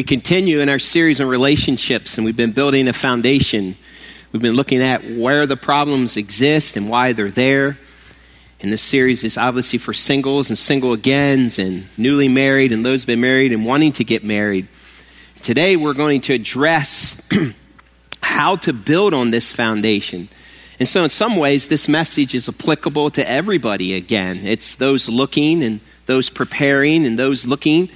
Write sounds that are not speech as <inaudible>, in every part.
We continue in our series on relationships, and we've been building a foundation. We've been looking at where the problems exist and why they're there. And this series is obviously for singles and single agains and newly married and those been married and wanting to get married. Today we're going to address <clears throat> how to build on this foundation. And so, in some ways, this message is applicable to everybody again. It's those looking and those preparing and those looking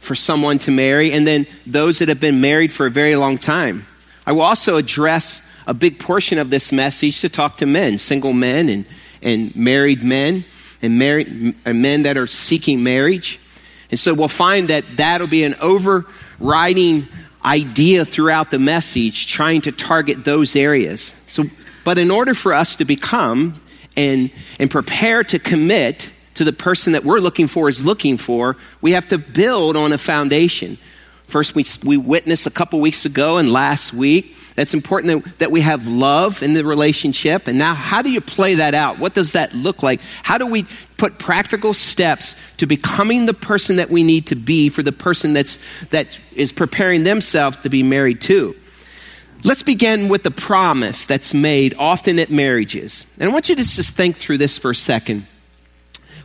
for someone to marry, and then those that have been married for a very long time. I will also address a big portion of this message to talk to men, single men and, and married men, and married, and men that are seeking marriage. And so we'll find that that'll be an overriding idea throughout the message, trying to target those areas. So, but in order for us to become and, and prepare to commit to the person that we're looking for is looking for, we have to build on a foundation. First, we, we witnessed a couple weeks ago and last week. That's important that, that we have love in the relationship. And now, how do you play that out? What does that look like? How do we put practical steps to becoming the person that we need to be for the person that's, that is preparing themselves to be married to? Let's begin with the promise that's made often at marriages. And I want you to just think through this for a second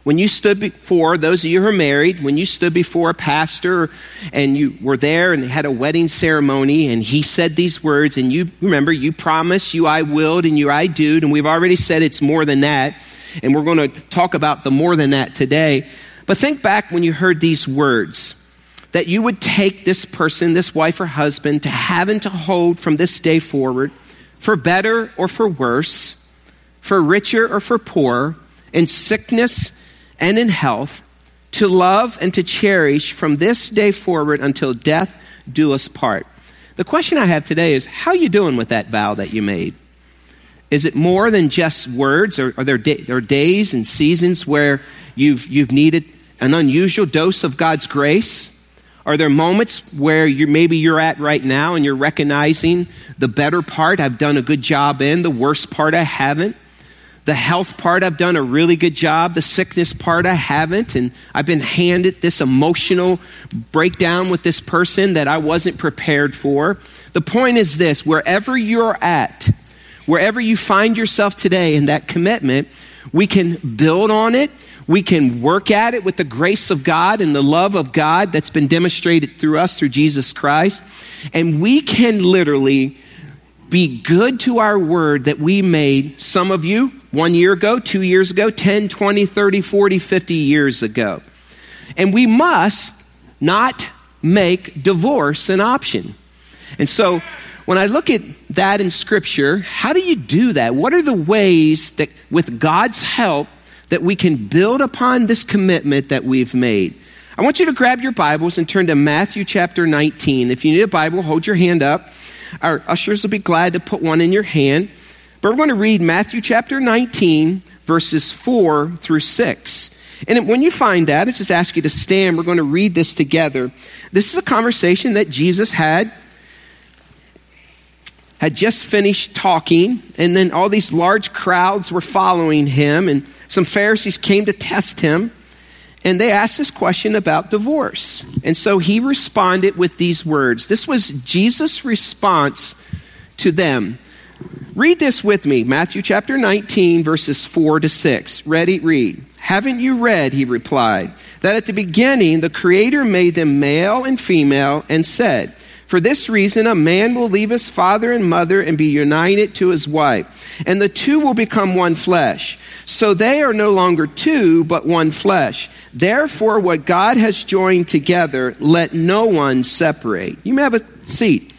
when you stood before those of you who are married, when you stood before a pastor and you were there and had a wedding ceremony and he said these words, and you remember, you promised, you I willed, and you I doed, and we've already said it's more than that, and we're going to talk about the more than that today. But think back when you heard these words that you would take this person, this wife or husband, to have and to hold from this day forward, for better or for worse, for richer or for poorer, in sickness and in health, to love and to cherish from this day forward until death do us part. The question I have today is how are you doing with that vow that you made? Is it more than just words? Or are there, da- are days and seasons where you've, you've needed an unusual dose of God's grace? Are there moments where you maybe you're at right now and you're recognizing the better part I've done a good job in, the worst part I haven't? The health part, I've done a really good job. The sickness part, I haven't. And I've been handed this emotional breakdown with this person that I wasn't prepared for. The point is this wherever you're at, wherever you find yourself today in that commitment, we can build on it. We can work at it with the grace of God and the love of God that's been demonstrated through us through Jesus Christ. And we can literally be good to our word that we made, some of you, one year ago, two years ago, 10, 20, 30, 40, 50 years ago. And we must not make divorce an option. And so, when I look at that in Scripture, how do you do that? What are the ways that, with God's help, that we can build upon this commitment that we've made? I want you to grab your Bibles and turn to Matthew chapter 19. If you need a Bible, hold your hand up. Our ushers will be glad to put one in your hand. But we're going to read Matthew chapter 19, verses 4 through 6. And when you find that, I just ask you to stand. We're going to read this together. This is a conversation that Jesus had had just finished talking, and then all these large crowds were following him, and some Pharisees came to test him, and they asked this question about divorce. And so he responded with these words. This was Jesus' response to them. Read this with me Matthew chapter 19, verses 4 to 6. Ready? Read. Haven't you read, he replied, that at the beginning the Creator made them male and female and said, For this reason a man will leave his father and mother and be united to his wife, and the two will become one flesh. So they are no longer two, but one flesh. Therefore, what God has joined together, let no one separate. You may have a seat.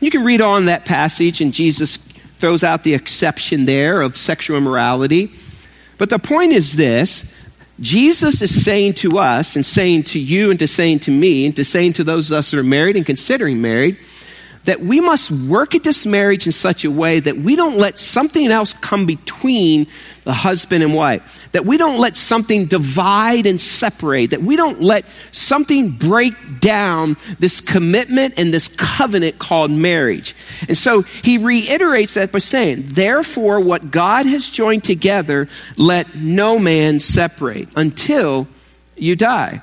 You can read on that passage, and Jesus throws out the exception there of sexual immorality. But the point is this Jesus is saying to us, and saying to you, and to saying to me, and to saying to those of us that are married and considering married, that we must work at this marriage in such a way that we don't let something else come between the husband and wife, that we don't let something divide and separate, that we don't let something break down this commitment and this covenant called marriage. And so he reiterates that by saying, Therefore, what God has joined together, let no man separate until you die.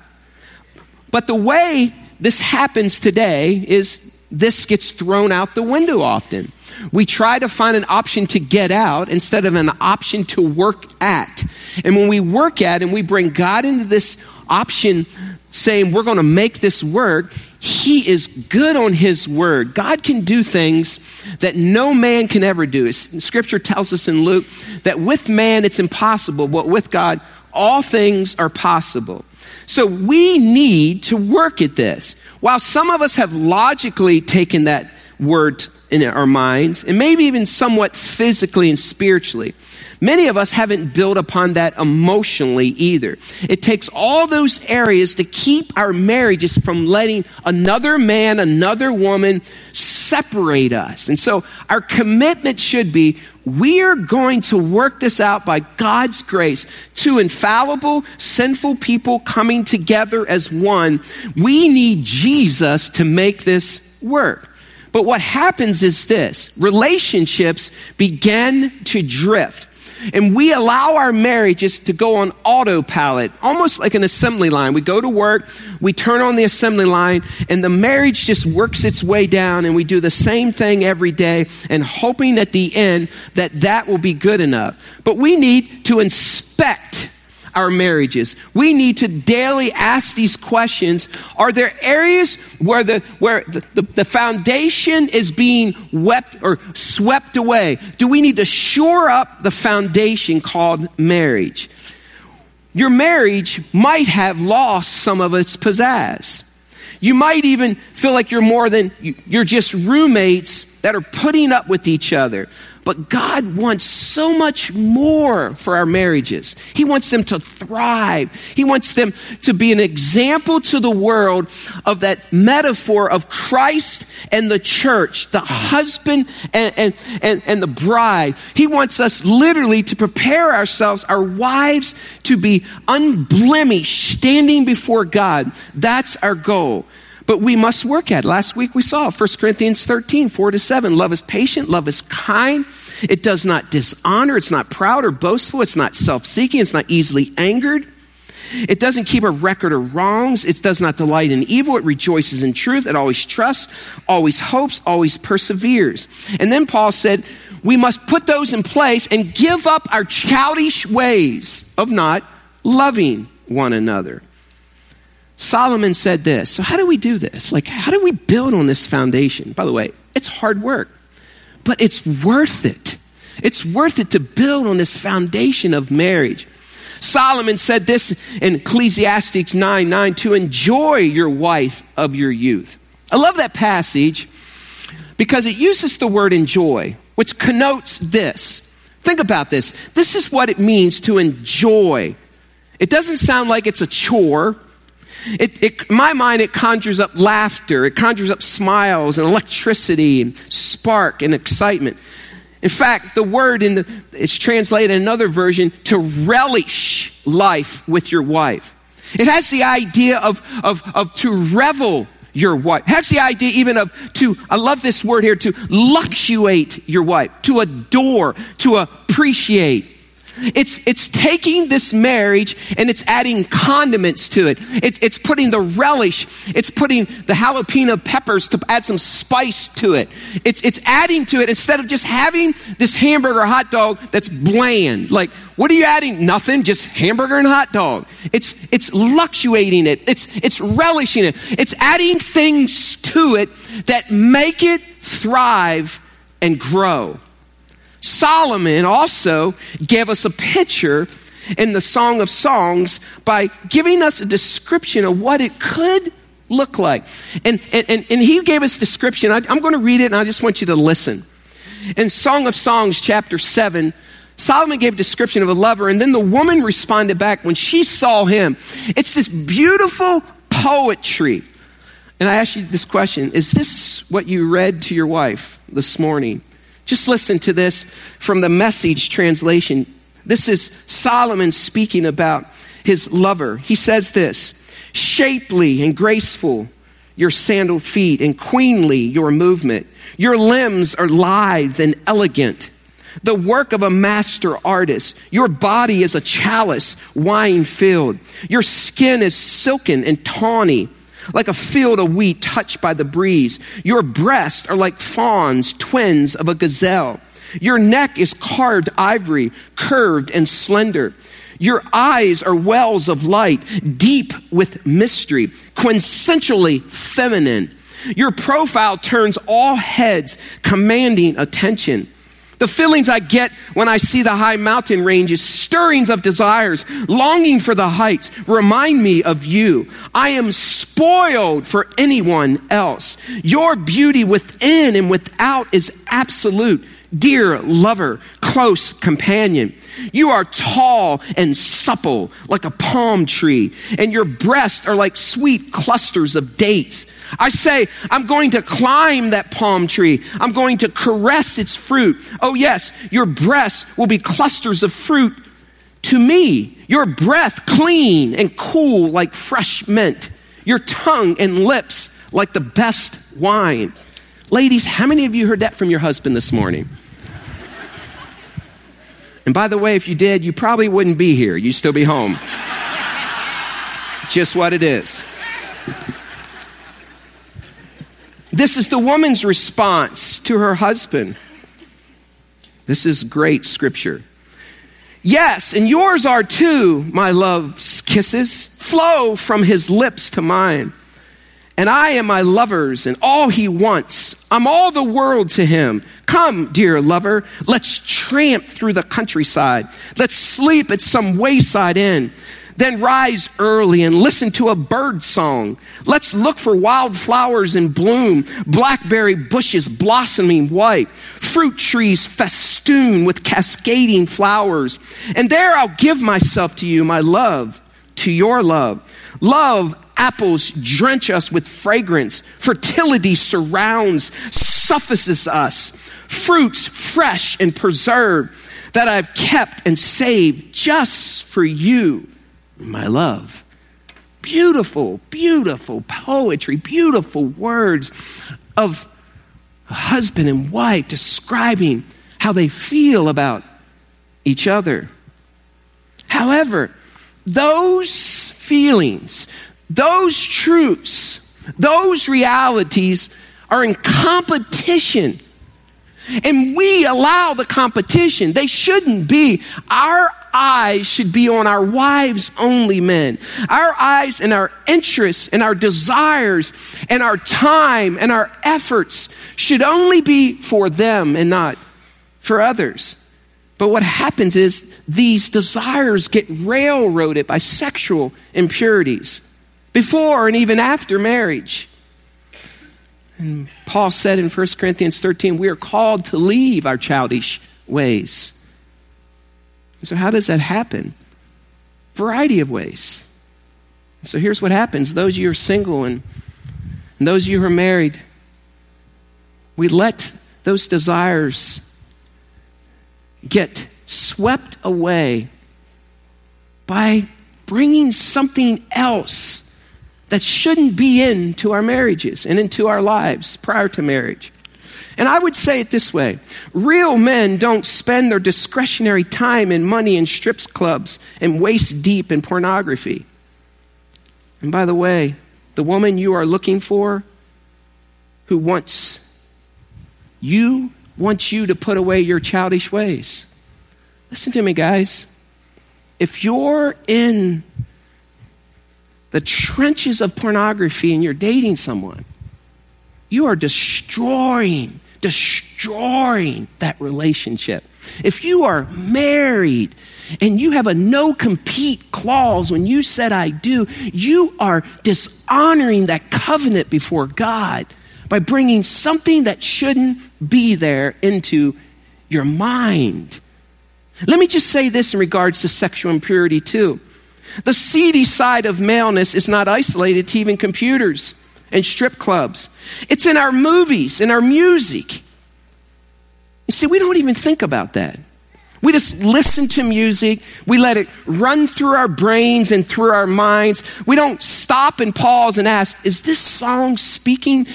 But the way this happens today is this gets thrown out the window often. We try to find an option to get out instead of an option to work at. And when we work at and we bring God into this option, saying we're going to make this work, He is good on His word. God can do things that no man can ever do. Scripture tells us in Luke that with man it's impossible, but with God all things are possible. So we need to work at this. While some of us have logically taken that word in our minds, and maybe even somewhat physically and spiritually, Many of us haven't built upon that emotionally either. It takes all those areas to keep our marriages from letting another man, another woman separate us. And so our commitment should be we are going to work this out by God's grace. Two infallible, sinful people coming together as one. We need Jesus to make this work. But what happens is this relationships begin to drift and we allow our marriages to go on autopilot, almost like an assembly line. We go to work, we turn on the assembly line, and the marriage just works its way down, and we do the same thing every day, and hoping at the end that that will be good enough. But we need to inspect our marriages. We need to daily ask these questions. Are there areas where the, where the, the, the foundation is being wept or swept away? Do we need to shore up the foundation called marriage? Your marriage might have lost some of its pizzazz. You might even feel like you're more than, you're just roommates that are putting up with each other. But God wants so much more for our marriages. He wants them to thrive. He wants them to be an example to the world of that metaphor of Christ and the church, the husband and, and, and, and the bride. He wants us literally to prepare ourselves, our wives, to be unblemished, standing before God. That's our goal but we must work at. Last week we saw 1 Corinthians 13, 4 to 7. Love is patient, love is kind. It does not dishonor, it's not proud or boastful, it's not self seeking, it's not easily angered. It doesn't keep a record of wrongs. It does not delight in evil. It rejoices in truth. It always trusts, always hopes, always perseveres. And then Paul said, we must put those in place and give up our childish ways of not loving one another. Solomon said this. So, how do we do this? Like, how do we build on this foundation? By the way, it's hard work, but it's worth it. It's worth it to build on this foundation of marriage. Solomon said this in Ecclesiastes 9 9 to enjoy your wife of your youth. I love that passage because it uses the word enjoy, which connotes this. Think about this. This is what it means to enjoy. It doesn't sound like it's a chore. It, it, in my mind, it conjures up laughter, it conjures up smiles and electricity and spark and excitement. In fact, the word in the, it's translated in another version to relish life with your wife. It has the idea of, of, of to revel your wife. It has the idea even of to, I love this word here, to luxuate your wife, to adore, to appreciate. It's, it's taking this marriage and it's adding condiments to it. it. It's putting the relish, it's putting the jalapeno peppers to add some spice to it. It's, it's adding to it instead of just having this hamburger hot dog that's bland. Like, what are you adding? Nothing, just hamburger and hot dog. It's, it's luxuating it, it's, it's relishing it, it's adding things to it that make it thrive and grow. Solomon also gave us a picture in the Song of Songs by giving us a description of what it could look like. And, and, and he gave us description. I, I'm going to read it and I just want you to listen. In Song of Songs, chapter 7, Solomon gave a description of a lover, and then the woman responded back when she saw him. It's this beautiful poetry. And I ask you this question Is this what you read to your wife this morning? Just listen to this from the message translation. This is Solomon speaking about his lover. He says this shapely and graceful, your sandaled feet, and queenly, your movement. Your limbs are lithe and elegant, the work of a master artist. Your body is a chalice, wine filled. Your skin is silken and tawny like a field of wheat touched by the breeze. Your breasts are like fawns, twins of a gazelle. Your neck is carved ivory, curved and slender. Your eyes are wells of light, deep with mystery, quintessentially feminine. Your profile turns all heads, commanding attention. The feelings I get when I see the high mountain ranges, stirrings of desires, longing for the heights, remind me of you. I am spoiled for anyone else. Your beauty within and without is absolute dear lover, close companion. You are tall and supple like a palm tree, and your breasts are like sweet clusters of dates. I say, I'm going to climb that palm tree. I'm going to caress its fruit. Oh, yes, your breasts will be clusters of fruit to me. Your breath clean and cool like fresh mint. Your tongue and lips like the best wine. Ladies, how many of you heard that from your husband this morning? And by the way, if you did, you probably wouldn't be here. You'd still be home. Just what it is. This is the woman's response to her husband. This is great scripture. Yes, and yours are too, my love's kisses, flow from his lips to mine. And I am my lover's and all he wants. I'm all the world to him. Come, dear lover, let's tramp through the countryside. Let's sleep at some wayside inn. Then rise early and listen to a bird song. Let's look for wildflowers in bloom, blackberry bushes blossoming white, fruit trees festooned with cascading flowers. And there I'll give myself to you, my love, to your love. Love apples drench us with fragrance. Fertility surrounds, suffices us. Fruits fresh and preserved that I've kept and saved just for you, my love. Beautiful, beautiful poetry, beautiful words of a husband and wife describing how they feel about each other. However, those feelings, those truths, those realities are in competition. And we allow the competition. They shouldn't be. Our eyes should be on our wives only, men. Our eyes and our interests and our desires and our time and our efforts should only be for them and not for others. But what happens is these desires get railroaded by sexual impurities before and even after marriage. And Paul said in 1 Corinthians 13, we are called to leave our childish ways. so, how does that happen? Variety of ways. So, here's what happens those of you who are single and, and those of you who are married, we let those desires get swept away by bringing something else that shouldn't be into our marriages and into our lives prior to marriage. And I would say it this way real men don't spend their discretionary time and money in strips clubs and waist deep in pornography. And by the way, the woman you are looking for who wants you wants you to put away your childish ways. Listen to me, guys. If you're in the trenches of pornography and you're dating someone, you are destroying, destroying that relationship. If you are married and you have a no compete clause when you said I do, you are dishonoring that covenant before God by bringing something that shouldn't be there into your mind. Let me just say this in regards to sexual impurity, too. The seedy side of maleness is not isolated to even computers and strip clubs. It's in our movies, in our music. You see, we don't even think about that. We just listen to music. We let it run through our brains and through our minds. We don't stop and pause and ask, is this song speaking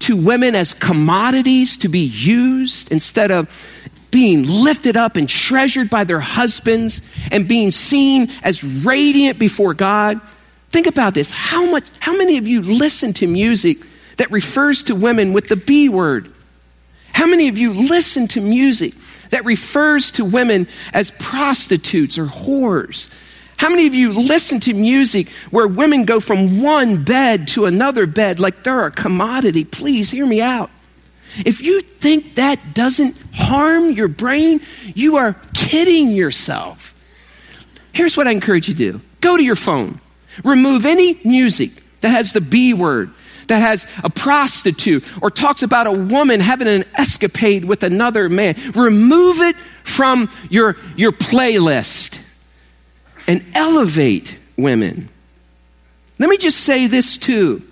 to women as commodities to be used instead of being lifted up and treasured by their husbands and being seen as radiant before God. Think about this. How much how many of you listen to music that refers to women with the B word? How many of you listen to music that refers to women as prostitutes or whores? How many of you listen to music where women go from one bed to another bed like they're a commodity? Please hear me out. If you think that doesn't harm your brain, you are kidding yourself. Here's what I encourage you to do go to your phone, remove any music that has the B word, that has a prostitute, or talks about a woman having an escapade with another man. Remove it from your, your playlist and elevate women. Let me just say this too.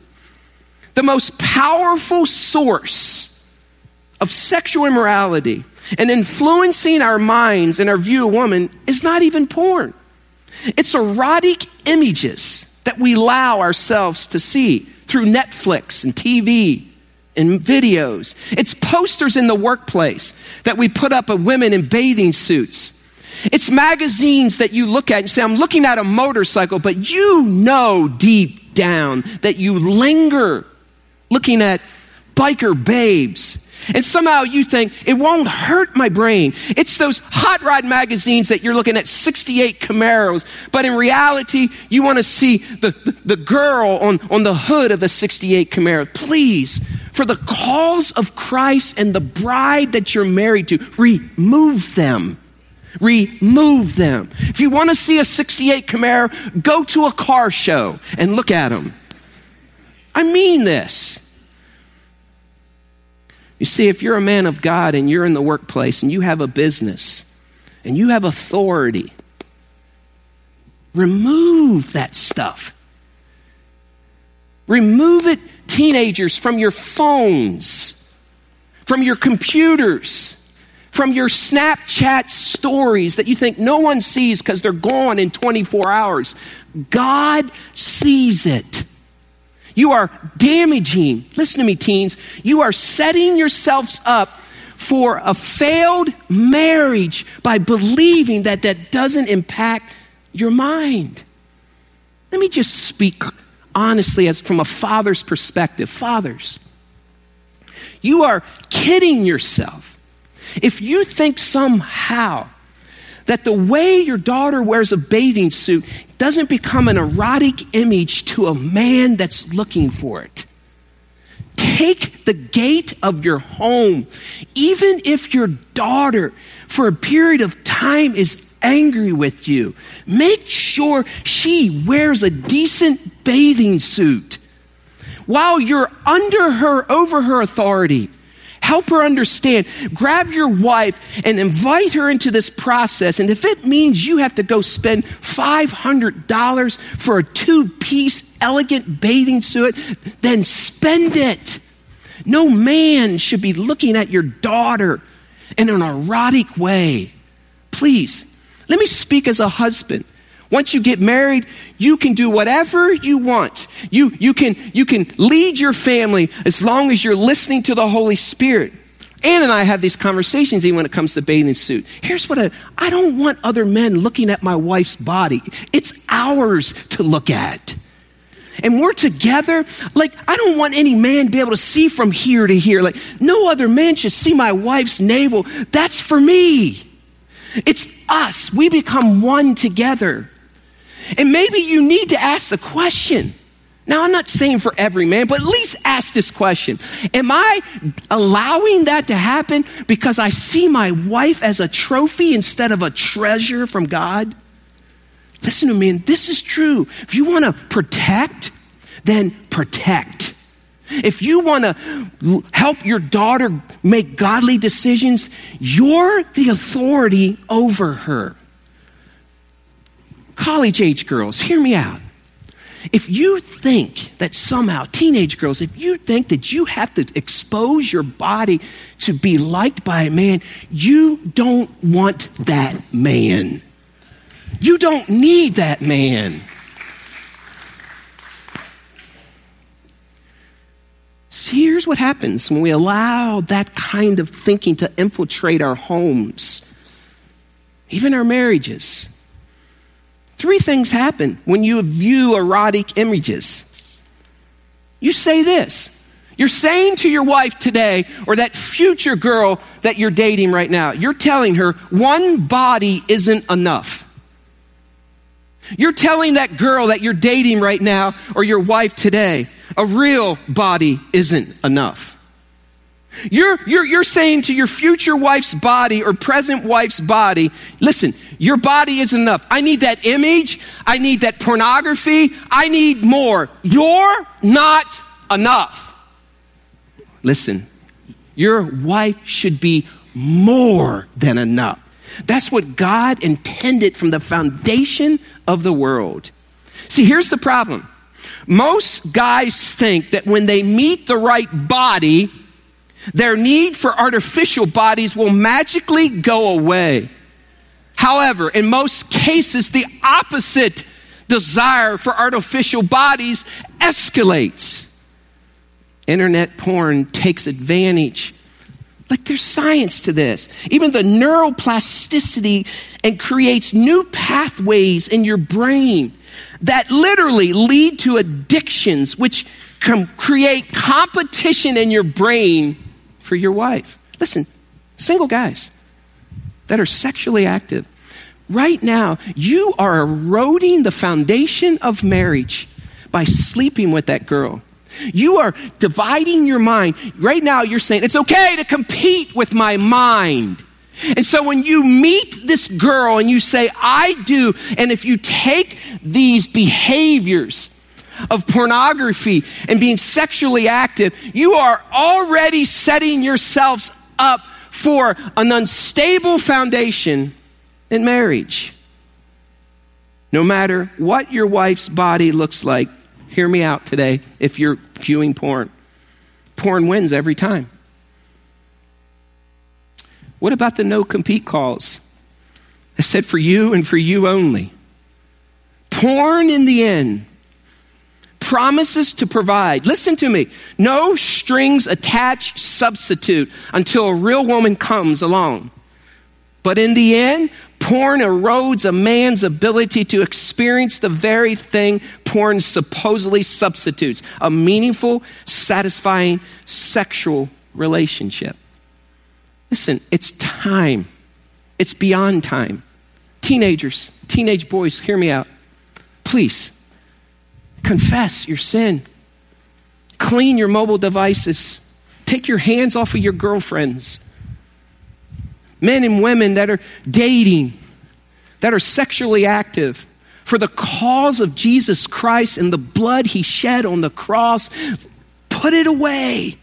The most powerful source of sexual immorality and influencing our minds and our view of woman is not even porn. It's erotic images that we allow ourselves to see through Netflix and TV and videos. It's posters in the workplace that we put up of women in bathing suits. It's magazines that you look at and say, I'm looking at a motorcycle, but you know deep down that you linger looking at biker babes and somehow you think it won't hurt my brain. It's those hot rod magazines that you're looking at 68 Camaros, but in reality, you want to see the, the, girl on, on the hood of the 68 Camaro. Please, for the cause of Christ and the bride that you're married to, remove them. Remove them. If you want to see a 68 Camaro, go to a car show and look at them. I mean this. You see, if you're a man of God and you're in the workplace and you have a business and you have authority, remove that stuff. Remove it, teenagers, from your phones, from your computers, from your Snapchat stories that you think no one sees because they're gone in 24 hours. God sees it. You are damaging, listen to me, teens, you are setting yourselves up for a failed marriage by believing that that doesn't impact your mind. Let me just speak honestly as from a father's perspective. Fathers, you are kidding yourself if you think somehow that the way your daughter wears a bathing suit doesn't become an erotic image to a man that's looking for it. Take the gate of your home, even if your daughter, for a period of time, is angry with you. Make sure she wears a decent bathing suit while you're under her, over her authority. Help her understand. Grab your wife and invite her into this process. And if it means you have to go spend $500 for a two piece elegant bathing suit, then spend it. No man should be looking at your daughter in an erotic way. Please, let me speak as a husband. Once you get married, you can do whatever you want. You, you, can, you can lead your family as long as you're listening to the Holy Spirit. Ann and I have these conversations even when it comes to bathing suit. Here's what I, I don't want other men looking at my wife's body. It's ours to look at. And we're together. Like, I don't want any man to be able to see from here to here. Like, no other man should see my wife's navel. That's for me. It's us. We become one together. And maybe you need to ask the question. Now, I'm not saying for every man, but at least ask this question Am I allowing that to happen because I see my wife as a trophy instead of a treasure from God? Listen to me, and this is true. If you want to protect, then protect. If you want to help your daughter make godly decisions, you're the authority over her college age girls, hear me out. If you think that somehow, teenage girls, if you think that you have to expose your body to be liked by a man, you don't want that man. You don't need that man. See, here's what happens when we allow that kind of thinking to infiltrate our homes, even our marriages three things happen when you view erotic images. You say this. You're saying to your wife today, or that future girl that you're dating right now, you're telling her one body isn't enough. You're telling that girl that you're dating right now, or your wife today, a real body isn't enough. You're, you're, you're saying to your future wife's body or present wife's body, listen, your body isn't enough. I need that image. I need that pornography. I need more. You're not enough. Listen, your wife should be more than enough. That's what God intended from the foundation of the world. See, here's the problem. Most guys think that when they meet the right body, their need for artificial bodies will magically go away. However, in most cases, the opposite desire for artificial bodies escalates. Internet porn takes advantage. Like there's science to this. Even the neuroplasticity and creates new pathways in your brain that literally lead to addictions, which can create competition in your brain for your wife. Listen, single guys that are sexually active, right now, you are eroding the foundation of marriage by sleeping with that girl. You are dividing your mind. Right now, you're saying, it's okay to compete with my mind. And so when you meet this girl and you say, I do, and if you take these behaviors of pornography and being sexually active, you are already setting yourselves up for an unstable foundation in marriage. No matter what your wife's body looks like, hear me out today if you're viewing porn. Porn wins every time. What about the no compete calls? I said for you and for you only. Porn in the end promises to provide. Listen to me. No strings attached substitute until a real woman comes along. But in the end, porn erodes a man's ability to experience the very thing porn supposedly substitutes a meaningful, satisfying sexual relationship. Listen, it's time. It's beyond time. Teenagers, teenage boys, hear me out. Please Confess your sin. Clean your mobile devices. Take your hands off of your girlfriends. Men and women that are dating, that are sexually active, for the cause of Jesus Christ and the blood he shed on the cross, put it away.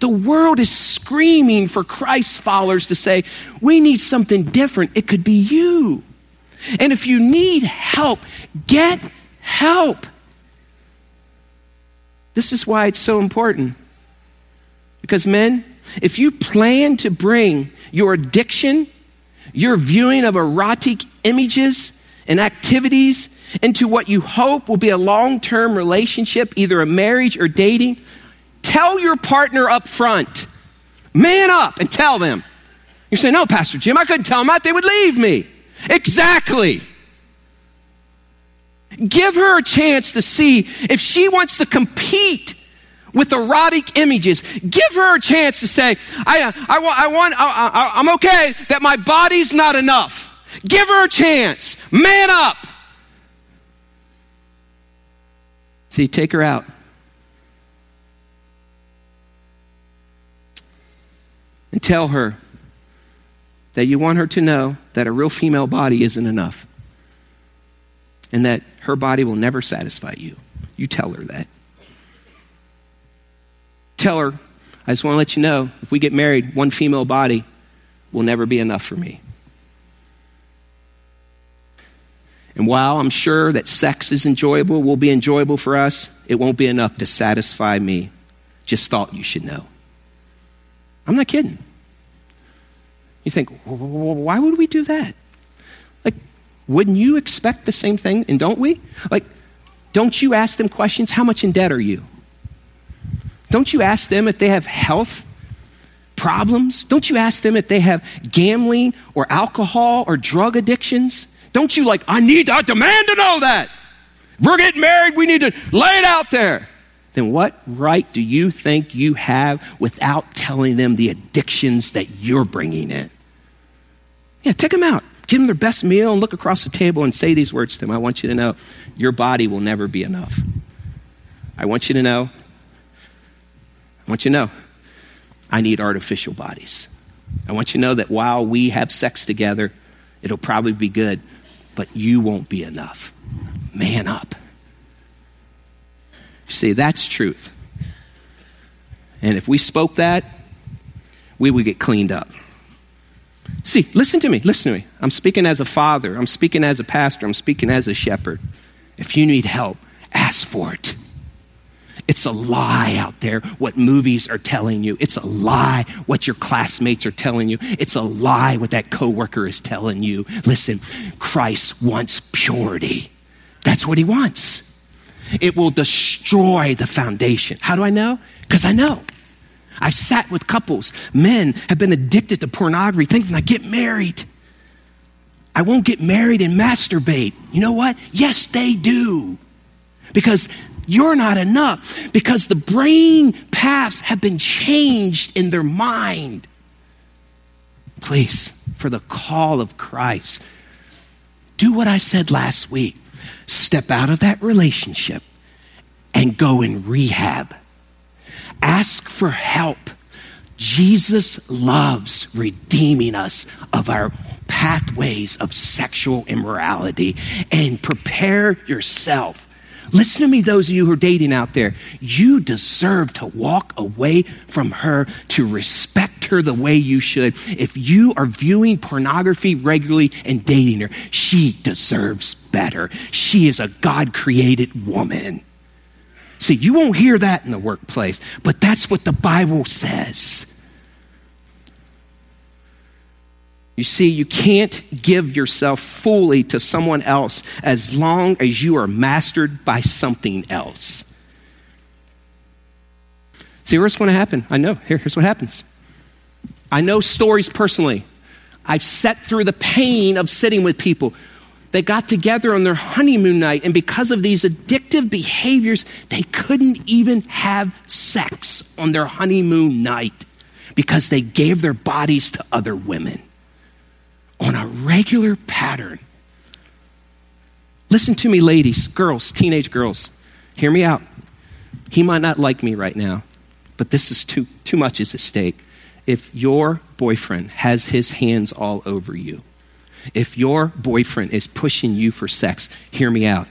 The world is screaming for Christ followers to say, we need something different. It could be you. And if you need help, get help. This is why it's so important. Because, men, if you plan to bring your addiction, your viewing of erotic images and activities into what you hope will be a long term relationship, either a marriage or dating, tell your partner up front. Man up and tell them. You say, No, Pastor Jim, I couldn't tell them that. They would leave me. Exactly. Give her a chance to see if she wants to compete with erotic images. Give her a chance to say, I, uh, I, I want, I, I, I'm okay that my body's not enough. Give her a chance. Man up. See, take her out. And tell her that you want her to know that a real female body isn't enough and that her body will never satisfy you. You tell her that. Tell her, I just want to let you know if we get married, one female body will never be enough for me. And while I'm sure that sex is enjoyable, will be enjoyable for us, it won't be enough to satisfy me. Just thought you should know. I'm not kidding. You think, why would we do that? Like, wouldn't you expect the same thing? And don't we? Like, don't you ask them questions? How much in debt are you? Don't you ask them if they have health problems? Don't you ask them if they have gambling or alcohol or drug addictions? Don't you like, I need, I demand to know that. We're getting married, we need to lay it out there. Then what right do you think you have without telling them the addictions that you're bringing in? Yeah, take them out. Give them their best meal and look across the table and say these words to them. I want you to know your body will never be enough. I want you to know, I want you to know, I need artificial bodies. I want you to know that while we have sex together, it'll probably be good, but you won't be enough. Man up. See, that's truth. And if we spoke that, we would get cleaned up. See, listen to me, listen to me. I'm speaking as a father, I'm speaking as a pastor, I'm speaking as a shepherd. If you need help, ask for it. It's a lie out there what movies are telling you. It's a lie what your classmates are telling you. It's a lie what that coworker is telling you. Listen, Christ wants purity. That's what he wants. It will destroy the foundation. How do I know? Because I know. I've sat with couples. Men have been addicted to pornography, thinking I get married. I won't get married and masturbate. You know what? Yes, they do. Because you're not enough. Because the brain paths have been changed in their mind. Please, for the call of Christ, do what I said last week. Step out of that relationship and go in rehab Ask for help. Jesus loves redeeming us of our pathways of sexual immorality and prepare yourself. Listen to me, those of you who are dating out there. You deserve to walk away from her, to respect her the way you should. If you are viewing pornography regularly and dating her, she deserves better. She is a God created woman. See, you won't hear that in the workplace, but that's what the Bible says. You see, you can't give yourself fully to someone else as long as you are mastered by something else. See, what's going to happen? I know. Here, here's what happens. I know stories personally. I've sat through the pain of sitting with people they got together on their honeymoon night, and because of these addictive behaviors, they couldn't even have sex on their honeymoon night because they gave their bodies to other women on a regular pattern. Listen to me, ladies, girls, teenage girls. Hear me out. He might not like me right now, but this is too, too much is at stake. If your boyfriend has his hands all over you, if your boyfriend is pushing you for sex, hear me out.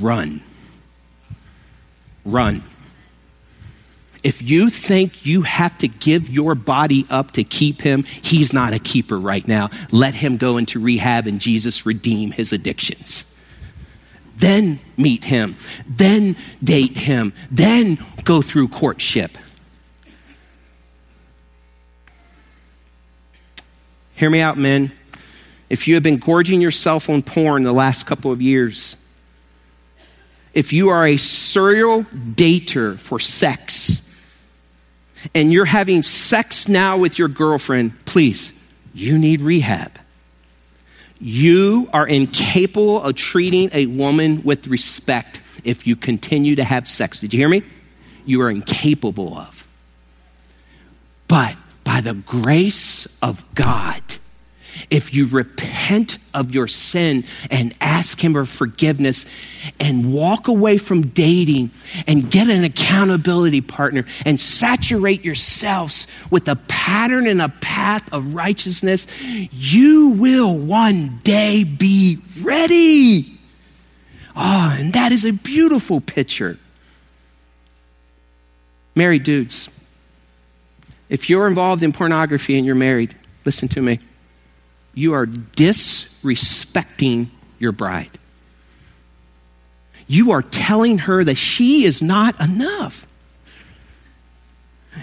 Run. Run. If you think you have to give your body up to keep him, he's not a keeper right now. Let him go into rehab and Jesus redeem his addictions. Then meet him. Then date him. Then go through courtship. Hear me out, men if you have been gorging yourself on porn the last couple of years, if you are a serial dater for sex, and you're having sex now with your girlfriend, please, you need rehab. You are incapable of treating a woman with respect if you continue to have sex. Did you hear me? You are incapable of. But by the grace of God, if you repent of your sin and ask Him for forgiveness and walk away from dating and get an accountability partner and saturate yourselves with a pattern and a path of righteousness, you will one day be ready. Ah, oh, and that is a beautiful picture. Married dudes, if you're involved in pornography and you're married, listen to me you are disrespecting your bride. You are telling her that she is not enough.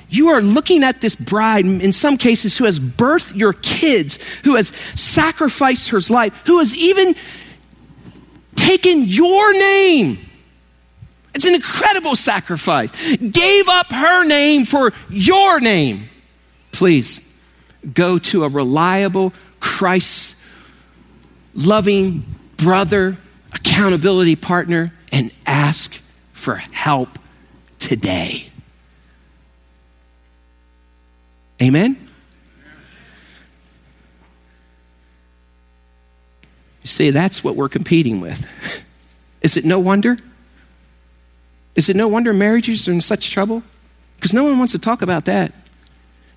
You are looking at this bride, in some cases, who has birthed your kids, who has sacrificed her life, who has even taken your name. It's an incredible sacrifice. Gave up her name for your name. Please go to a reliable, Christ loving brother, accountability partner, and ask for help today. Amen? You see, that's what we're competing with. <laughs> Is it no wonder? Is it no wonder marriages are in such trouble? Because no one wants to talk about that.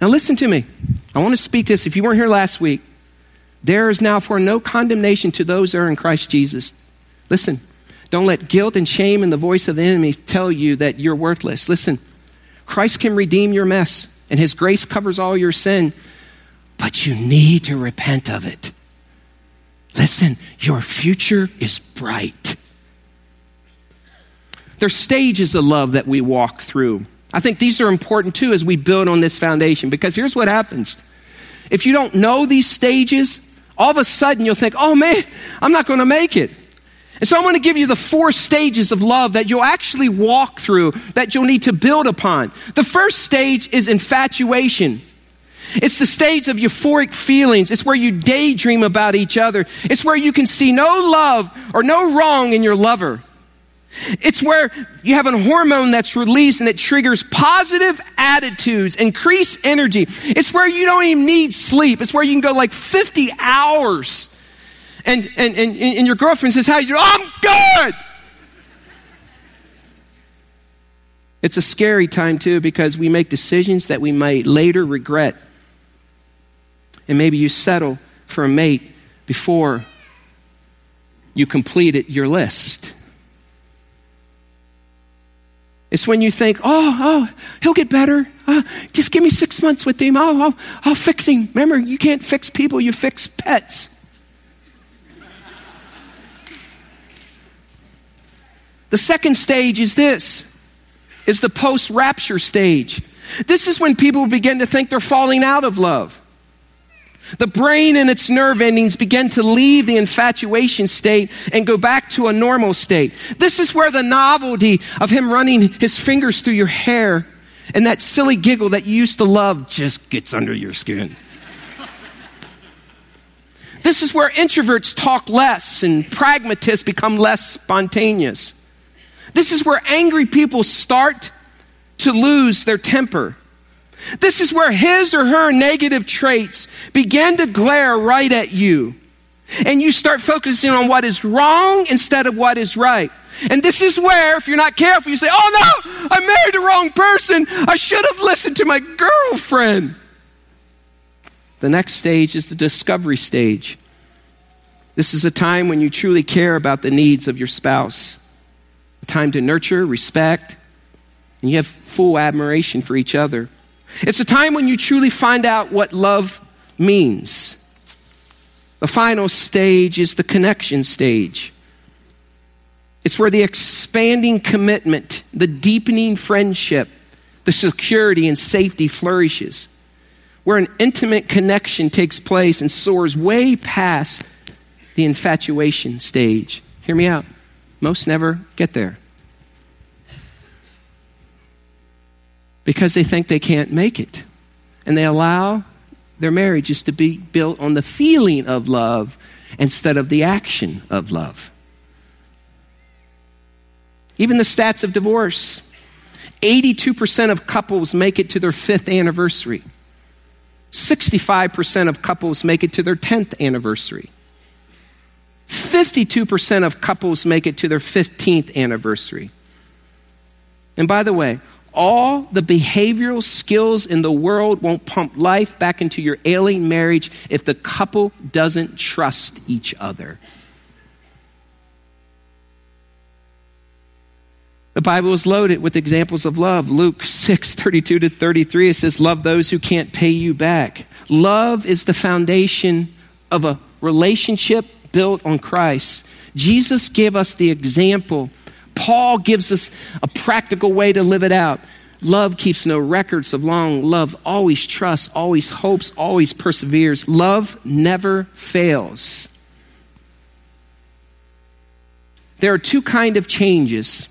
Now, listen to me. I want to speak this. If you weren't here last week, there is now for no condemnation to those that are in Christ Jesus. Listen, don't let guilt and shame and the voice of the enemy tell you that you're worthless. Listen, Christ can redeem your mess, and his grace covers all your sin, but you need to repent of it. Listen, your future is bright. There's stages of love that we walk through. I think these are important too as we build on this foundation because here's what happens. If you don't know these stages, all of a sudden you'll think, oh man, I'm not going to make it. And so I'm going to give you the four stages of love that you'll actually walk through, that you'll need to build upon. The first stage is infatuation. It's the stage of euphoric feelings. It's where you daydream about each other. It's where you can see no love or no wrong in your lover. It's where you have a hormone that's released and it triggers positive attitudes, increase energy. It's where you don't even need sleep. It's where you can go like 50 hours. And, and, and, and your girlfriend says, How you? I'm good. It's a scary time too because we make decisions that we might later regret. And maybe you settle for a mate before you completed your list. It's when you think, oh, oh, he'll get better. Uh, just give me six months with him. I'll, I'll, I'll fix him. Remember, you can't fix people, you fix pets. The second stage is this is the post rapture stage. This is when people begin to think they're falling out of love. The brain and its nerve endings begin to leave the infatuation state and go back to a normal state. This is where the novelty of him running his fingers through your hair and that silly giggle that you used to love just gets under your skin. this is where introverts talk less and pragmatists become less spontaneous. This is where angry people start to lose their temper this is where his or her negative traits begin to glare right at you. And you start focusing on what is wrong instead of what is right. And this is where, if you're not careful, you say, Oh no, I married the wrong person. I should have listened to my girlfriend. The next stage is the discovery stage. This is a time when you truly care about the needs of your spouse, a time to nurture, respect, and you have full admiration for each other. It's a time when you truly find out what love means. The final stage is the connection stage. It's where the expanding commitment, the deepening friendship, the security and safety flourishes, where an intimate connection takes place and soars way past the infatuation stage. Hear me out. Most never get there. Because they think they can't make it. And they allow their marriages to be built on the feeling of love instead of the action of love. Even the stats of divorce 82% of couples make it to their fifth anniversary, 65% of couples make it to their 10th anniversary. 52% of couples make it to their 15th anniversary. And by the way, all the behavioral skills in the world won't pump life back into your ailing marriage if the couple doesn't trust each other. The Bible is loaded with examples of love. Luke 6, 32 to 33, it says, Love those who can't pay you back. Love is the foundation of a relationship built on Christ. Jesus gave us the example Paul gives us a practical way to live it out. Love keeps no records of long. Love always trusts, always hopes, always perseveres. Love never fails. There are two kind of changes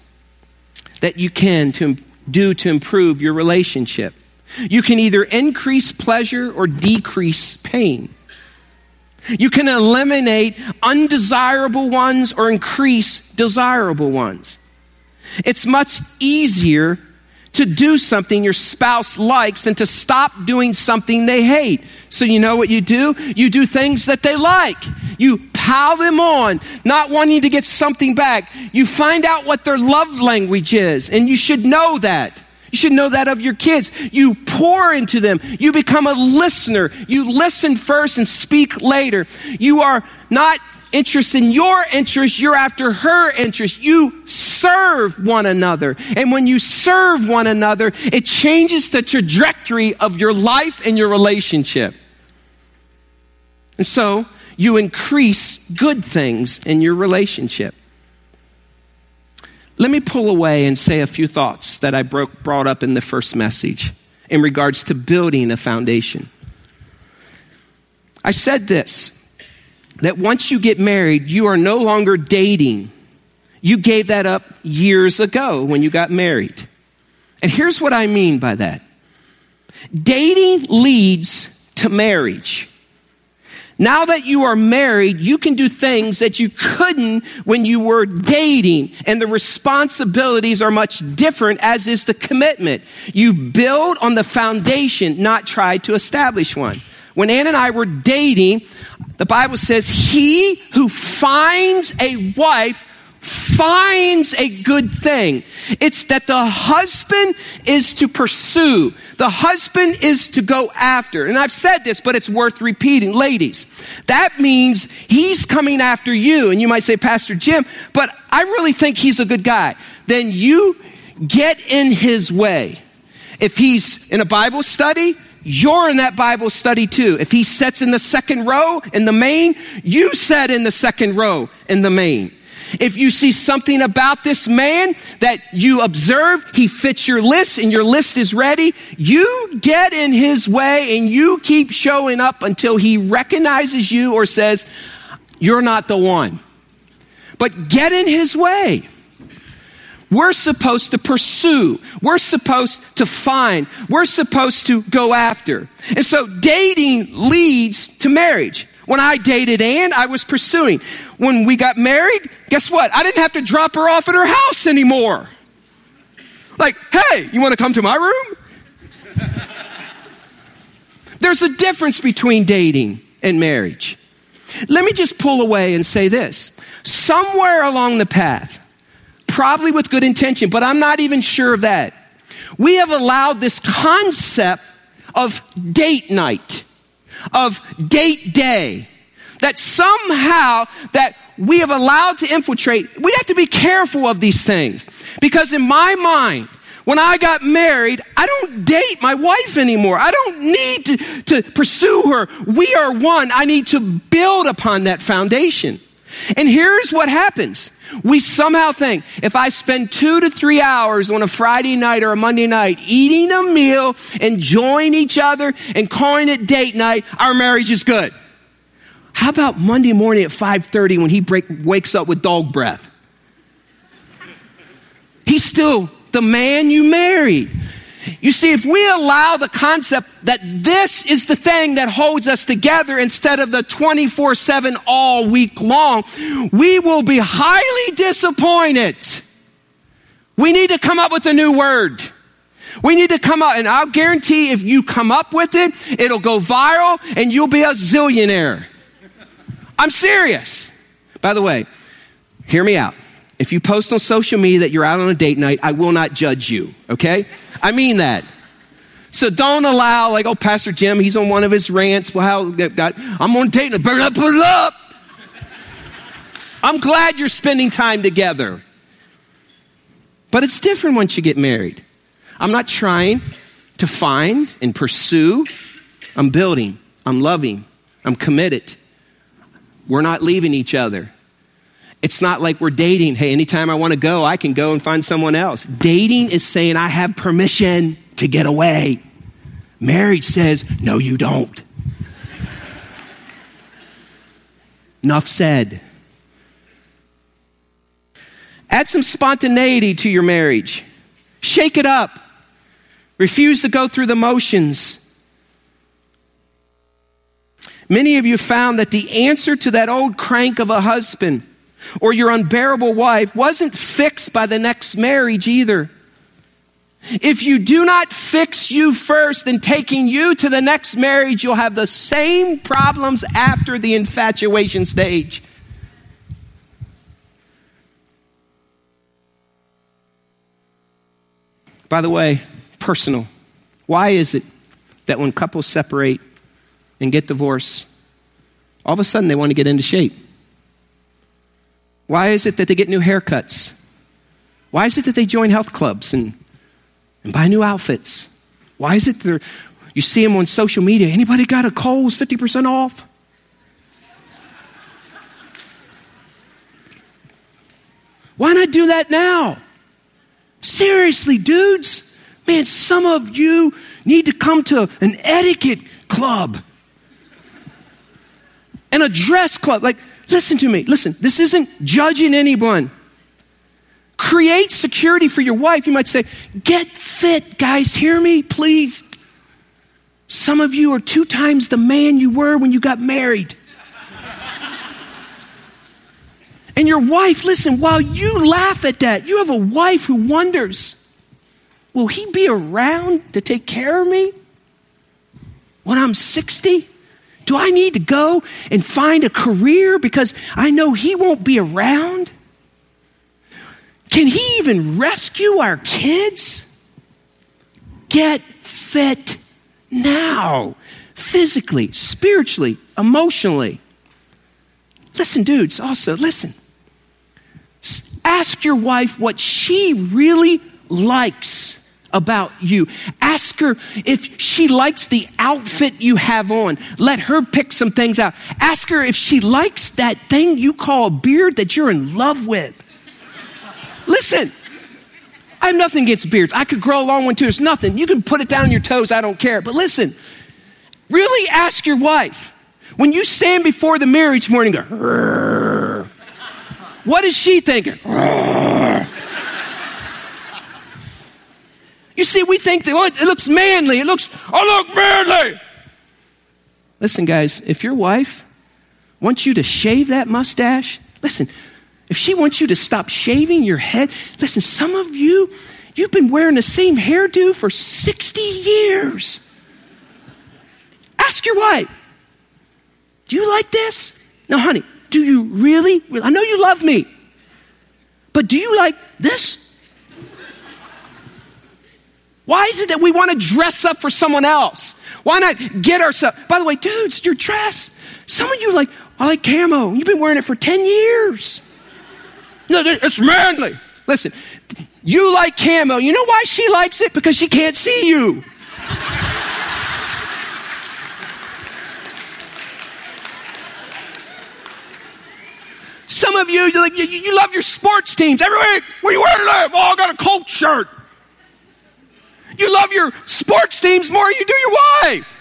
that you can to do to improve your relationship. You can either increase pleasure or decrease pain. You can eliminate undesirable ones or increase desirable ones. It's much easier to do something your spouse likes than to stop doing something they hate. So, you know what you do? You do things that they like. You pile them on, not wanting to get something back. You find out what their love language is, and you should know that. You should know that of your kids. You pour into them. You become a listener. You listen first and speak later. You are not interested in your interest, you're after her interest. You serve one another. And when you serve one another, it changes the trajectory of your life and your relationship. And so you increase good things in your relationship. Let me pull away and say a few thoughts that I broke, brought up in the first message in regards to building a foundation. I said this that once you get married, you are no longer dating. You gave that up years ago when you got married. And here's what I mean by that dating leads to marriage. Now that you are married, you can do things that you couldn't when you were dating, and the responsibilities are much different, as is the commitment. You build on the foundation, not try to establish one. When Ann and I were dating, the Bible says, He who finds a wife finds a good thing. It's that the husband is to pursue. The husband is to go after. And I've said this, but it's worth repeating. Ladies, that means he's coming after you. And you might say, Pastor Jim, but I really think he's a good guy. Then you get in his way. If he's in a Bible study, you're in that Bible study too. If he sits in the second row in the main, you sit in the second row in the main. If you see something about this man that you observe, he fits your list and your list is ready, you get in his way and you keep showing up until he recognizes you or says, You're not the one. But get in his way. We're supposed to pursue. We're supposed to find. We're supposed to go after. And so dating leads to marriage. When I dated Ann, I was pursuing. When we got married, guess what? I didn't have to drop her off at her house anymore. Like, hey, you want to come to my room? <laughs> There's a difference between dating and marriage. Let me just pull away and say this. Somewhere along the path, probably with good intention, but I'm not even sure of that. We have allowed this concept of date night, of date day, that somehow that we have allowed to infiltrate. We have to be careful of these things because in my mind, when I got married, I don't date my wife anymore. I don't need to, to pursue her. We are one. I need to build upon that foundation. And here's what happens. We somehow think if I spend two to three hours on a Friday night or a Monday night eating a meal, enjoying each other, and calling it date night, our marriage is good. How about Monday morning at 5:30 when he break, wakes up with dog breath? He's still the man you married. You see, if we allow the concept that this is the thing that holds us together instead of the 24 7 all week long, we will be highly disappointed. We need to come up with a new word. We need to come up, and I'll guarantee if you come up with it, it'll go viral and you'll be a zillionaire. I'm serious. By the way, hear me out. If you post on social media that you're out on a date night, I will not judge you, okay? I mean that. So don't allow, like, oh, Pastor Jim, he's on one of his rants. Well, how, God, I'm on a date night, better not put it up. I'm glad you're spending time together. But it's different once you get married. I'm not trying to find and pursue. I'm building. I'm loving. I'm committed. We're not leaving each other. It's not like we're dating. Hey, anytime I want to go, I can go and find someone else. Dating is saying, I have permission to get away. Marriage says, no, you don't. Enough said. Add some spontaneity to your marriage. Shake it up. Refuse to go through the motions. Many of you found that the answer to that old crank of a husband or your unbearable wife wasn't fixed by the next marriage either. If you do not fix you first in taking you to the next marriage, you'll have the same problems after the infatuation stage. By the way, personal. Why is it that when couples separate and get divorced, all of a sudden they want to get into shape? Why is it that they get new haircuts? Why is it that they join health clubs and, and buy new outfits? Why is it that you see them on social media? Anybody got a Kohl's 50% off? Why not do that now? Seriously, dudes. Man, some of you need to come to an etiquette club and a dress club. Like, listen to me. Listen, this isn't judging anyone. Create security for your wife. You might say, get fit, guys. Hear me, please. Some of you are two times the man you were when you got married. And your wife, listen, while you laugh at that, you have a wife who wonders will he be around to take care of me when I'm 60? Do I need to go and find a career because I know he won't be around? Can he even rescue our kids? Get fit now, physically, spiritually, emotionally. Listen, dudes, also, listen. Ask your wife what she really likes about you. Ask her if she likes the outfit you have on. Let her pick some things out. Ask her if she likes that thing you call a beard that you're in love with. Listen, I have nothing against beards. I could grow a long one too. There's nothing. You can put it down your toes. I don't care. But listen, really ask your wife when you stand before the each morning, go, what is she thinking? You see, we think that well, it looks manly. It looks, I look manly. Listen, guys, if your wife wants you to shave that mustache, listen, if she wants you to stop shaving your head, listen, some of you, you've been wearing the same hairdo for 60 years. Ask your wife, do you like this? No, honey, do you really? I know you love me, but do you like this? Why is it that we want to dress up for someone else? Why not get ourselves? By the way, dudes, your dress. Some of you like, I like camo. You've been wearing it for 10 years. No, it's manly. Listen, you like camo. You know why she likes it? Because she can't see you. Some of you, you, like, you, you love your sports teams. Every week, what are you wearing today? Oh, I got a Colt shirt. You love your sports teams more than you do your wife.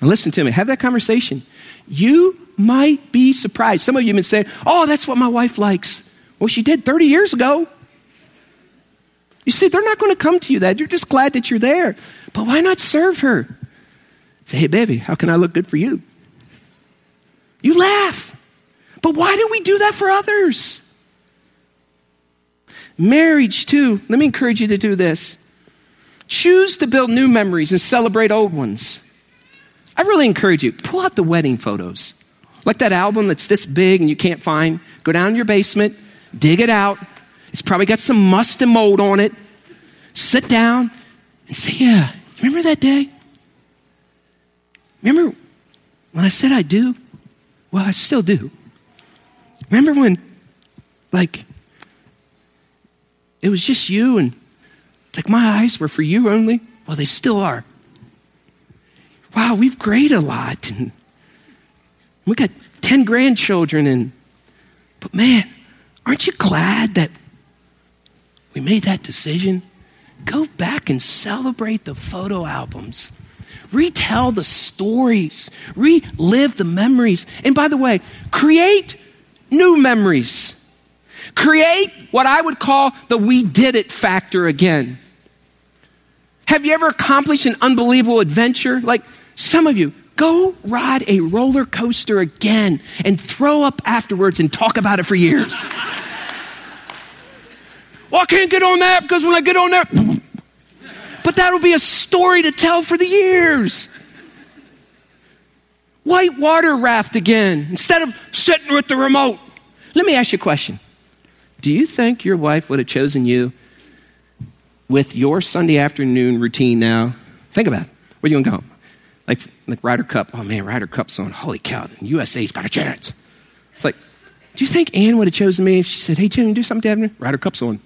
Listen to me, have that conversation. You might be surprised. Some of you have been saying, Oh, that's what my wife likes. Well, she did 30 years ago. You see, they're not going to come to you that. You're just glad that you're there. But why not serve her? Say, Hey, baby, how can I look good for you? You laugh. But why do we do that for others? Marriage, too. Let me encourage you to do this. Choose to build new memories and celebrate old ones. I really encourage you, pull out the wedding photos. Like that album that's this big and you can't find. Go down in your basement, dig it out. It's probably got some must and mold on it. Sit down and say, Yeah, remember that day? Remember when I said I do? Well, I still do. Remember when, like, it was just you and like my eyes were for you only? Well, they still are. Wow, we've grayed a lot and we got 10 grandchildren and but man, aren't you glad that we made that decision? Go back and celebrate the photo albums. Retell the stories. Relive the memories. And by the way, create new memories. Create what I would call the we did it factor again. Have you ever accomplished an unbelievable adventure? Like some of you, Go ride a roller coaster again and throw up afterwards and talk about it for years. <laughs> well, I can't get on that because when I get on that, <laughs> but that'll be a story to tell for the years. White water raft again instead of sitting with the remote. Let me ask you a question. Do you think your wife would have chosen you with your Sunday afternoon routine now? Think about it. Where are you going to go? Like, like Ryder Cup. Oh man, Ryder Cup's on. Holy cow, USA's got a chance. It's like, do you think Ann would have chosen me if she said, hey, Jim, you do something to afternoon? Ryder Cup's on.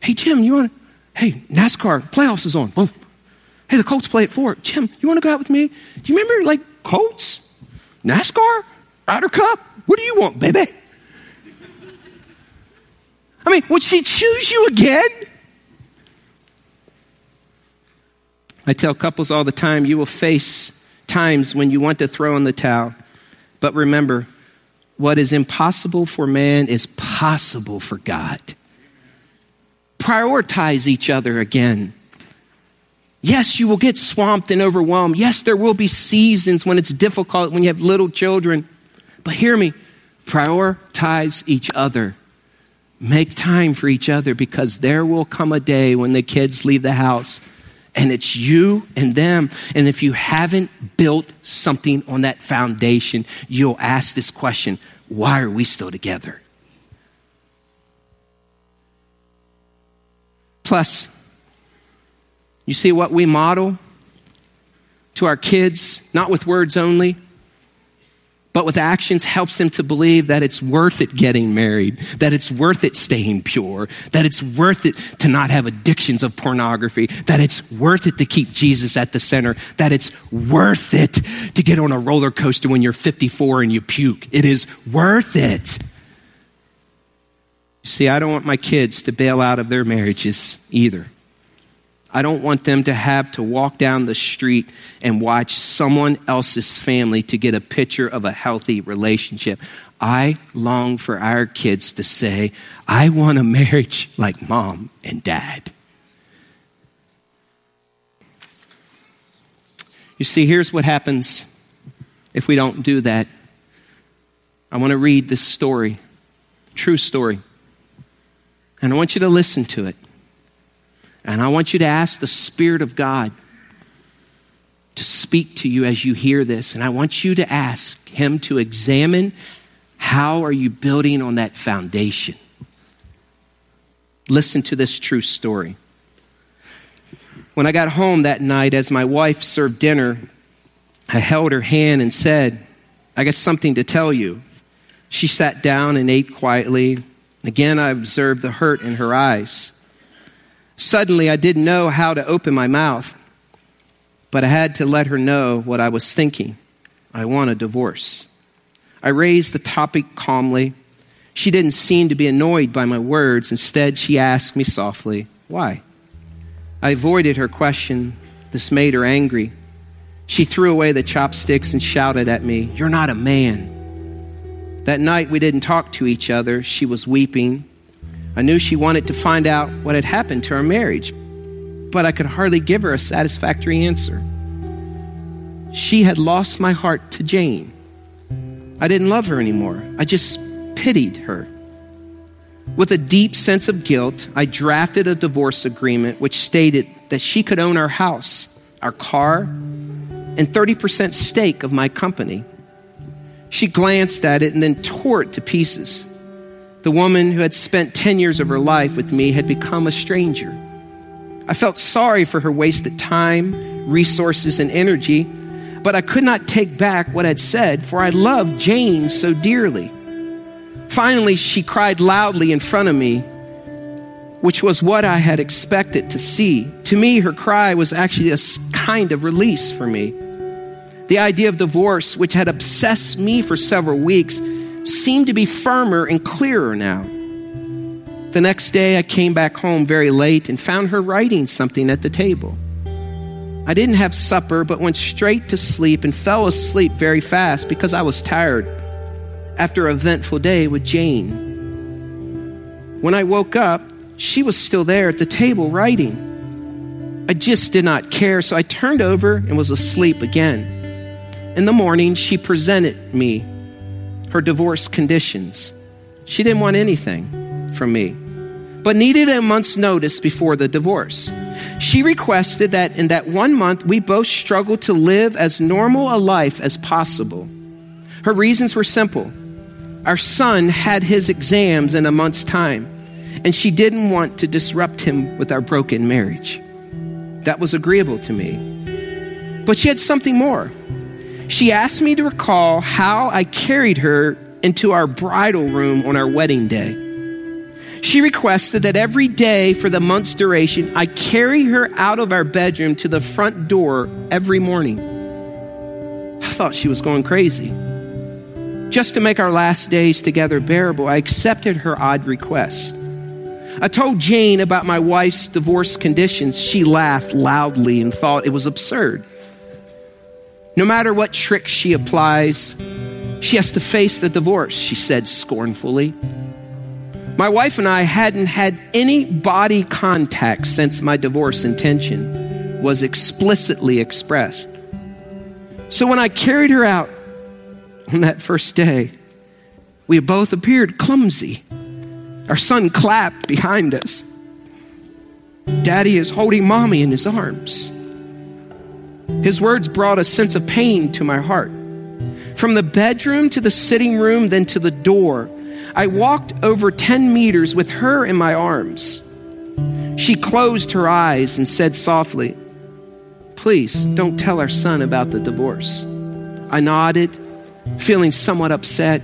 Hey, Jim, you want to, hey, NASCAR playoffs is on. Boom. Hey, the Colts play at four. Jim, you want to go out with me? Do you remember like Colts? NASCAR? Ryder Cup? What do you want, baby? I mean, would she choose you again? I tell couples all the time you will face times when you want to throw in the towel. But remember, what is impossible for man is possible for God. Prioritize each other again. Yes, you will get swamped and overwhelmed. Yes, there will be seasons when it's difficult when you have little children. But hear me prioritize each other. Make time for each other because there will come a day when the kids leave the house and it's you and them. And if you haven't built something on that foundation, you'll ask this question why are we still together? Plus, you see what we model to our kids, not with words only, but with actions helps them to believe that it's worth it getting married, that it's worth it staying pure, that it's worth it to not have addictions of pornography, that it's worth it to keep Jesus at the center, that it's worth it to get on a roller coaster when you're 54 and you puke. It is worth it. You see, I don't want my kids to bail out of their marriages either. I don't want them to have to walk down the street and watch someone else's family to get a picture of a healthy relationship. I long for our kids to say, I want a marriage like mom and dad. You see, here's what happens if we don't do that. I want to read this story, true story. And I want you to listen to it. And I want you to ask the Spirit of God to speak to you as you hear this. And I want you to ask Him to examine how are you building on that foundation. Listen to this true story. When I got home that night, as my wife served dinner, I held her hand and said, I got something to tell you. She sat down and ate quietly. Again, I observed the hurt in her eyes. Suddenly, I didn't know how to open my mouth, but I had to let her know what I was thinking. I want a divorce. I raised the topic calmly. She didn't seem to be annoyed by my words. Instead, she asked me softly, Why? I avoided her question. This made her angry. She threw away the chopsticks and shouted at me, You're not a man. That night, we didn't talk to each other. She was weeping. I knew she wanted to find out what had happened to our marriage, but I could hardly give her a satisfactory answer. She had lost my heart to Jane. I didn't love her anymore. I just pitied her. With a deep sense of guilt, I drafted a divorce agreement which stated that she could own our house, our car, and 30% stake of my company. She glanced at it and then tore it to pieces. The woman who had spent 10 years of her life with me had become a stranger. I felt sorry for her wasted time, resources, and energy, but I could not take back what I'd said, for I loved Jane so dearly. Finally, she cried loudly in front of me, which was what I had expected to see. To me, her cry was actually a kind of release for me. The idea of divorce, which had obsessed me for several weeks, seemed to be firmer and clearer now. The next day, I came back home very late and found her writing something at the table. I didn't have supper, but went straight to sleep and fell asleep very fast because I was tired after an eventful day with Jane. When I woke up, she was still there at the table writing. I just did not care, so I turned over and was asleep again. in the morning, she presented me her divorce conditions. She didn't want anything from me, but needed a month's notice before the divorce. She requested that in that one month we both struggle to live as normal a life as possible. Her reasons were simple. Our son had his exams in a month's time, and she didn't want to disrupt him with our broken marriage. That was agreeable to me. But she had something more. She asked me to recall how I carried her into our bridal room on our wedding day. She requested that every day for the month's duration, I carry her out of our bedroom to the front door every morning. I thought she was going crazy. Just to make our last days together bearable, I accepted her odd request. I told Jane about my wife's divorce conditions. She laughed loudly and thought it was absurd. No matter what trick she applies, she has to face the divorce, she said scornfully. My wife and I hadn't had any body contact since my divorce intention was explicitly expressed. So when I carried her out on that first day, we both appeared clumsy. Our son clapped behind us. Daddy is holding mommy in his arms. His words brought a sense of pain to my heart. From the bedroom to the sitting room, then to the door, I walked over 10 meters with her in my arms. She closed her eyes and said softly, Please don't tell our son about the divorce. I nodded, feeling somewhat upset.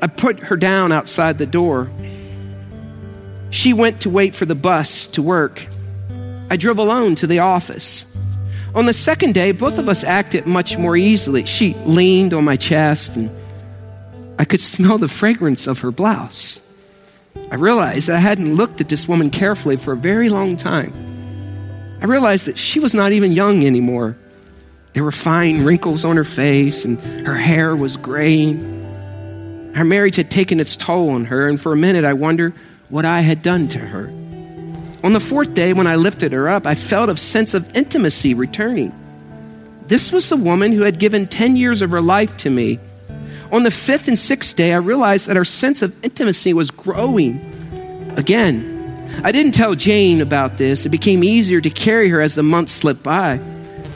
I put her down outside the door. She went to wait for the bus to work. I drove alone to the office. On the second day, both of us acted much more easily. She leaned on my chest and I could smell the fragrance of her blouse. I realized I hadn't looked at this woman carefully for a very long time. I realized that she was not even young anymore. There were fine wrinkles on her face, and her hair was graying. Her marriage had taken its toll on her, and for a minute I wondered what I had done to her. On the fourth day, when I lifted her up, I felt a sense of intimacy returning. This was the woman who had given 10 years of her life to me on the fifth and sixth day, I realized that our sense of intimacy was growing again. I didn't tell Jane about this. It became easier to carry her as the months slipped by.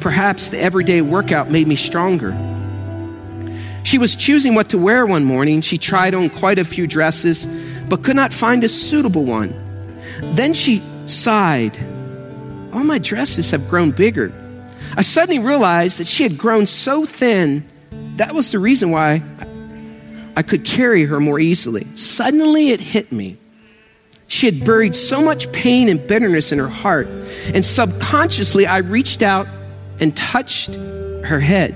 Perhaps the everyday workout made me stronger. She was choosing what to wear one morning. She tried on quite a few dresses, but could not find a suitable one. Then she sighed. All my dresses have grown bigger. I suddenly realized that she had grown so thin that was the reason why I could carry her more easily. Suddenly it hit me. She had buried so much pain and bitterness in her heart, and subconsciously I reached out and touched her head.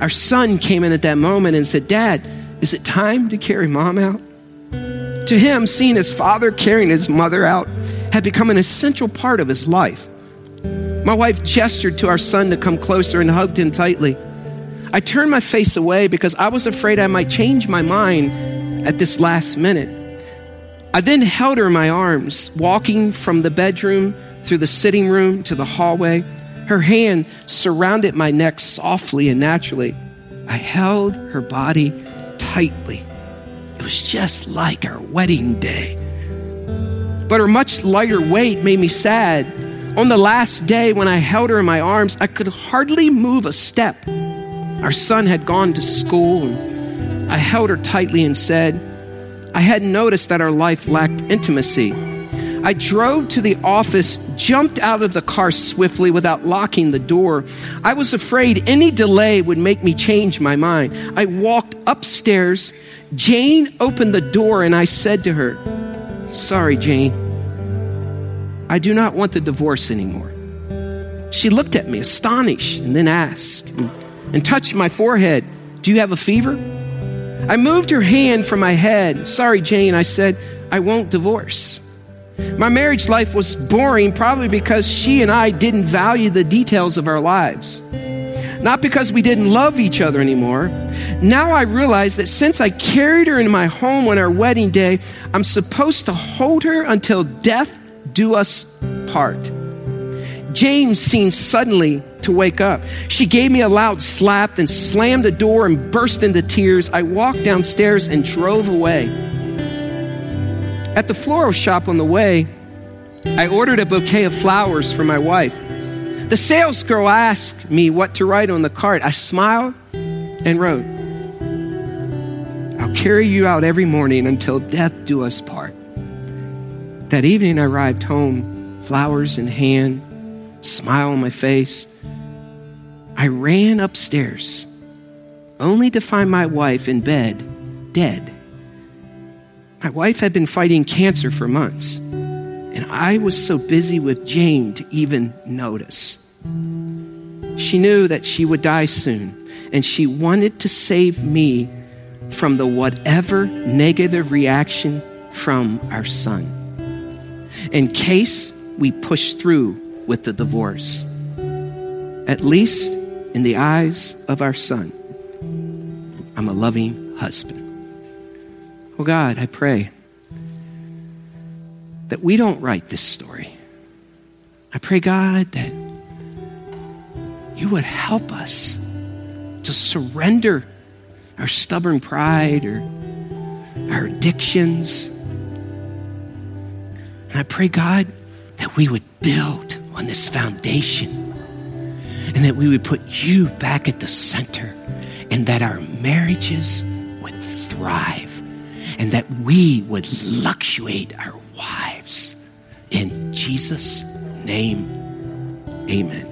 Our son came in at that moment and said, Dad, is it time to carry mom out? To him, seeing his father carrying his mother out had become an essential part of his life. My wife gestured to our son to come closer and hugged him tightly. I turned my face away because I was afraid I might change my mind at this last minute. I then held her in my arms, walking from the bedroom through the sitting room to the hallway. Her hand surrounded my neck softly and naturally. I held her body tightly. It was just like our wedding day. But her much lighter weight made me sad. On the last day, when I held her in my arms, I could hardly move a step. Our son had gone to school, and I held her tightly and said, I hadn't noticed that our life lacked intimacy. I drove to the office, jumped out of the car swiftly without locking the door. I was afraid any delay would make me change my mind. I walked upstairs. Jane opened the door, and I said to her, Sorry, Jane. I do not want the divorce anymore. She looked at me astonished and then asked, and touched my forehead. Do you have a fever? I moved her hand from my head. Sorry, Jane, I said, I won't divorce. My marriage life was boring, probably because she and I didn't value the details of our lives. Not because we didn't love each other anymore. Now I realize that since I carried her in my home on our wedding day, I'm supposed to hold her until death do us part. Jane seemed suddenly to wake up. She gave me a loud slap, then slammed the door and burst into tears. I walked downstairs and drove away. At the floral shop on the way, I ordered a bouquet of flowers for my wife. The sales girl asked me what to write on the card. I smiled and wrote, I'll carry you out every morning until death do us part. That evening, I arrived home, flowers in hand, smile on my face. I ran upstairs, only to find my wife in bed, dead. My wife had been fighting cancer for months, and I was so busy with Jane to even notice. She knew that she would die soon, and she wanted to save me from the whatever negative reaction from our son in case we push through with the divorce. At least in the eyes of our son, I'm a loving husband. Oh God, I pray that we don't write this story. I pray, God, that you would help us to surrender our stubborn pride or our addictions and I pray, God, that we would build on this foundation and that we would put you back at the center and that our marriages would thrive and that we would luxuate our wives. In Jesus' name, amen.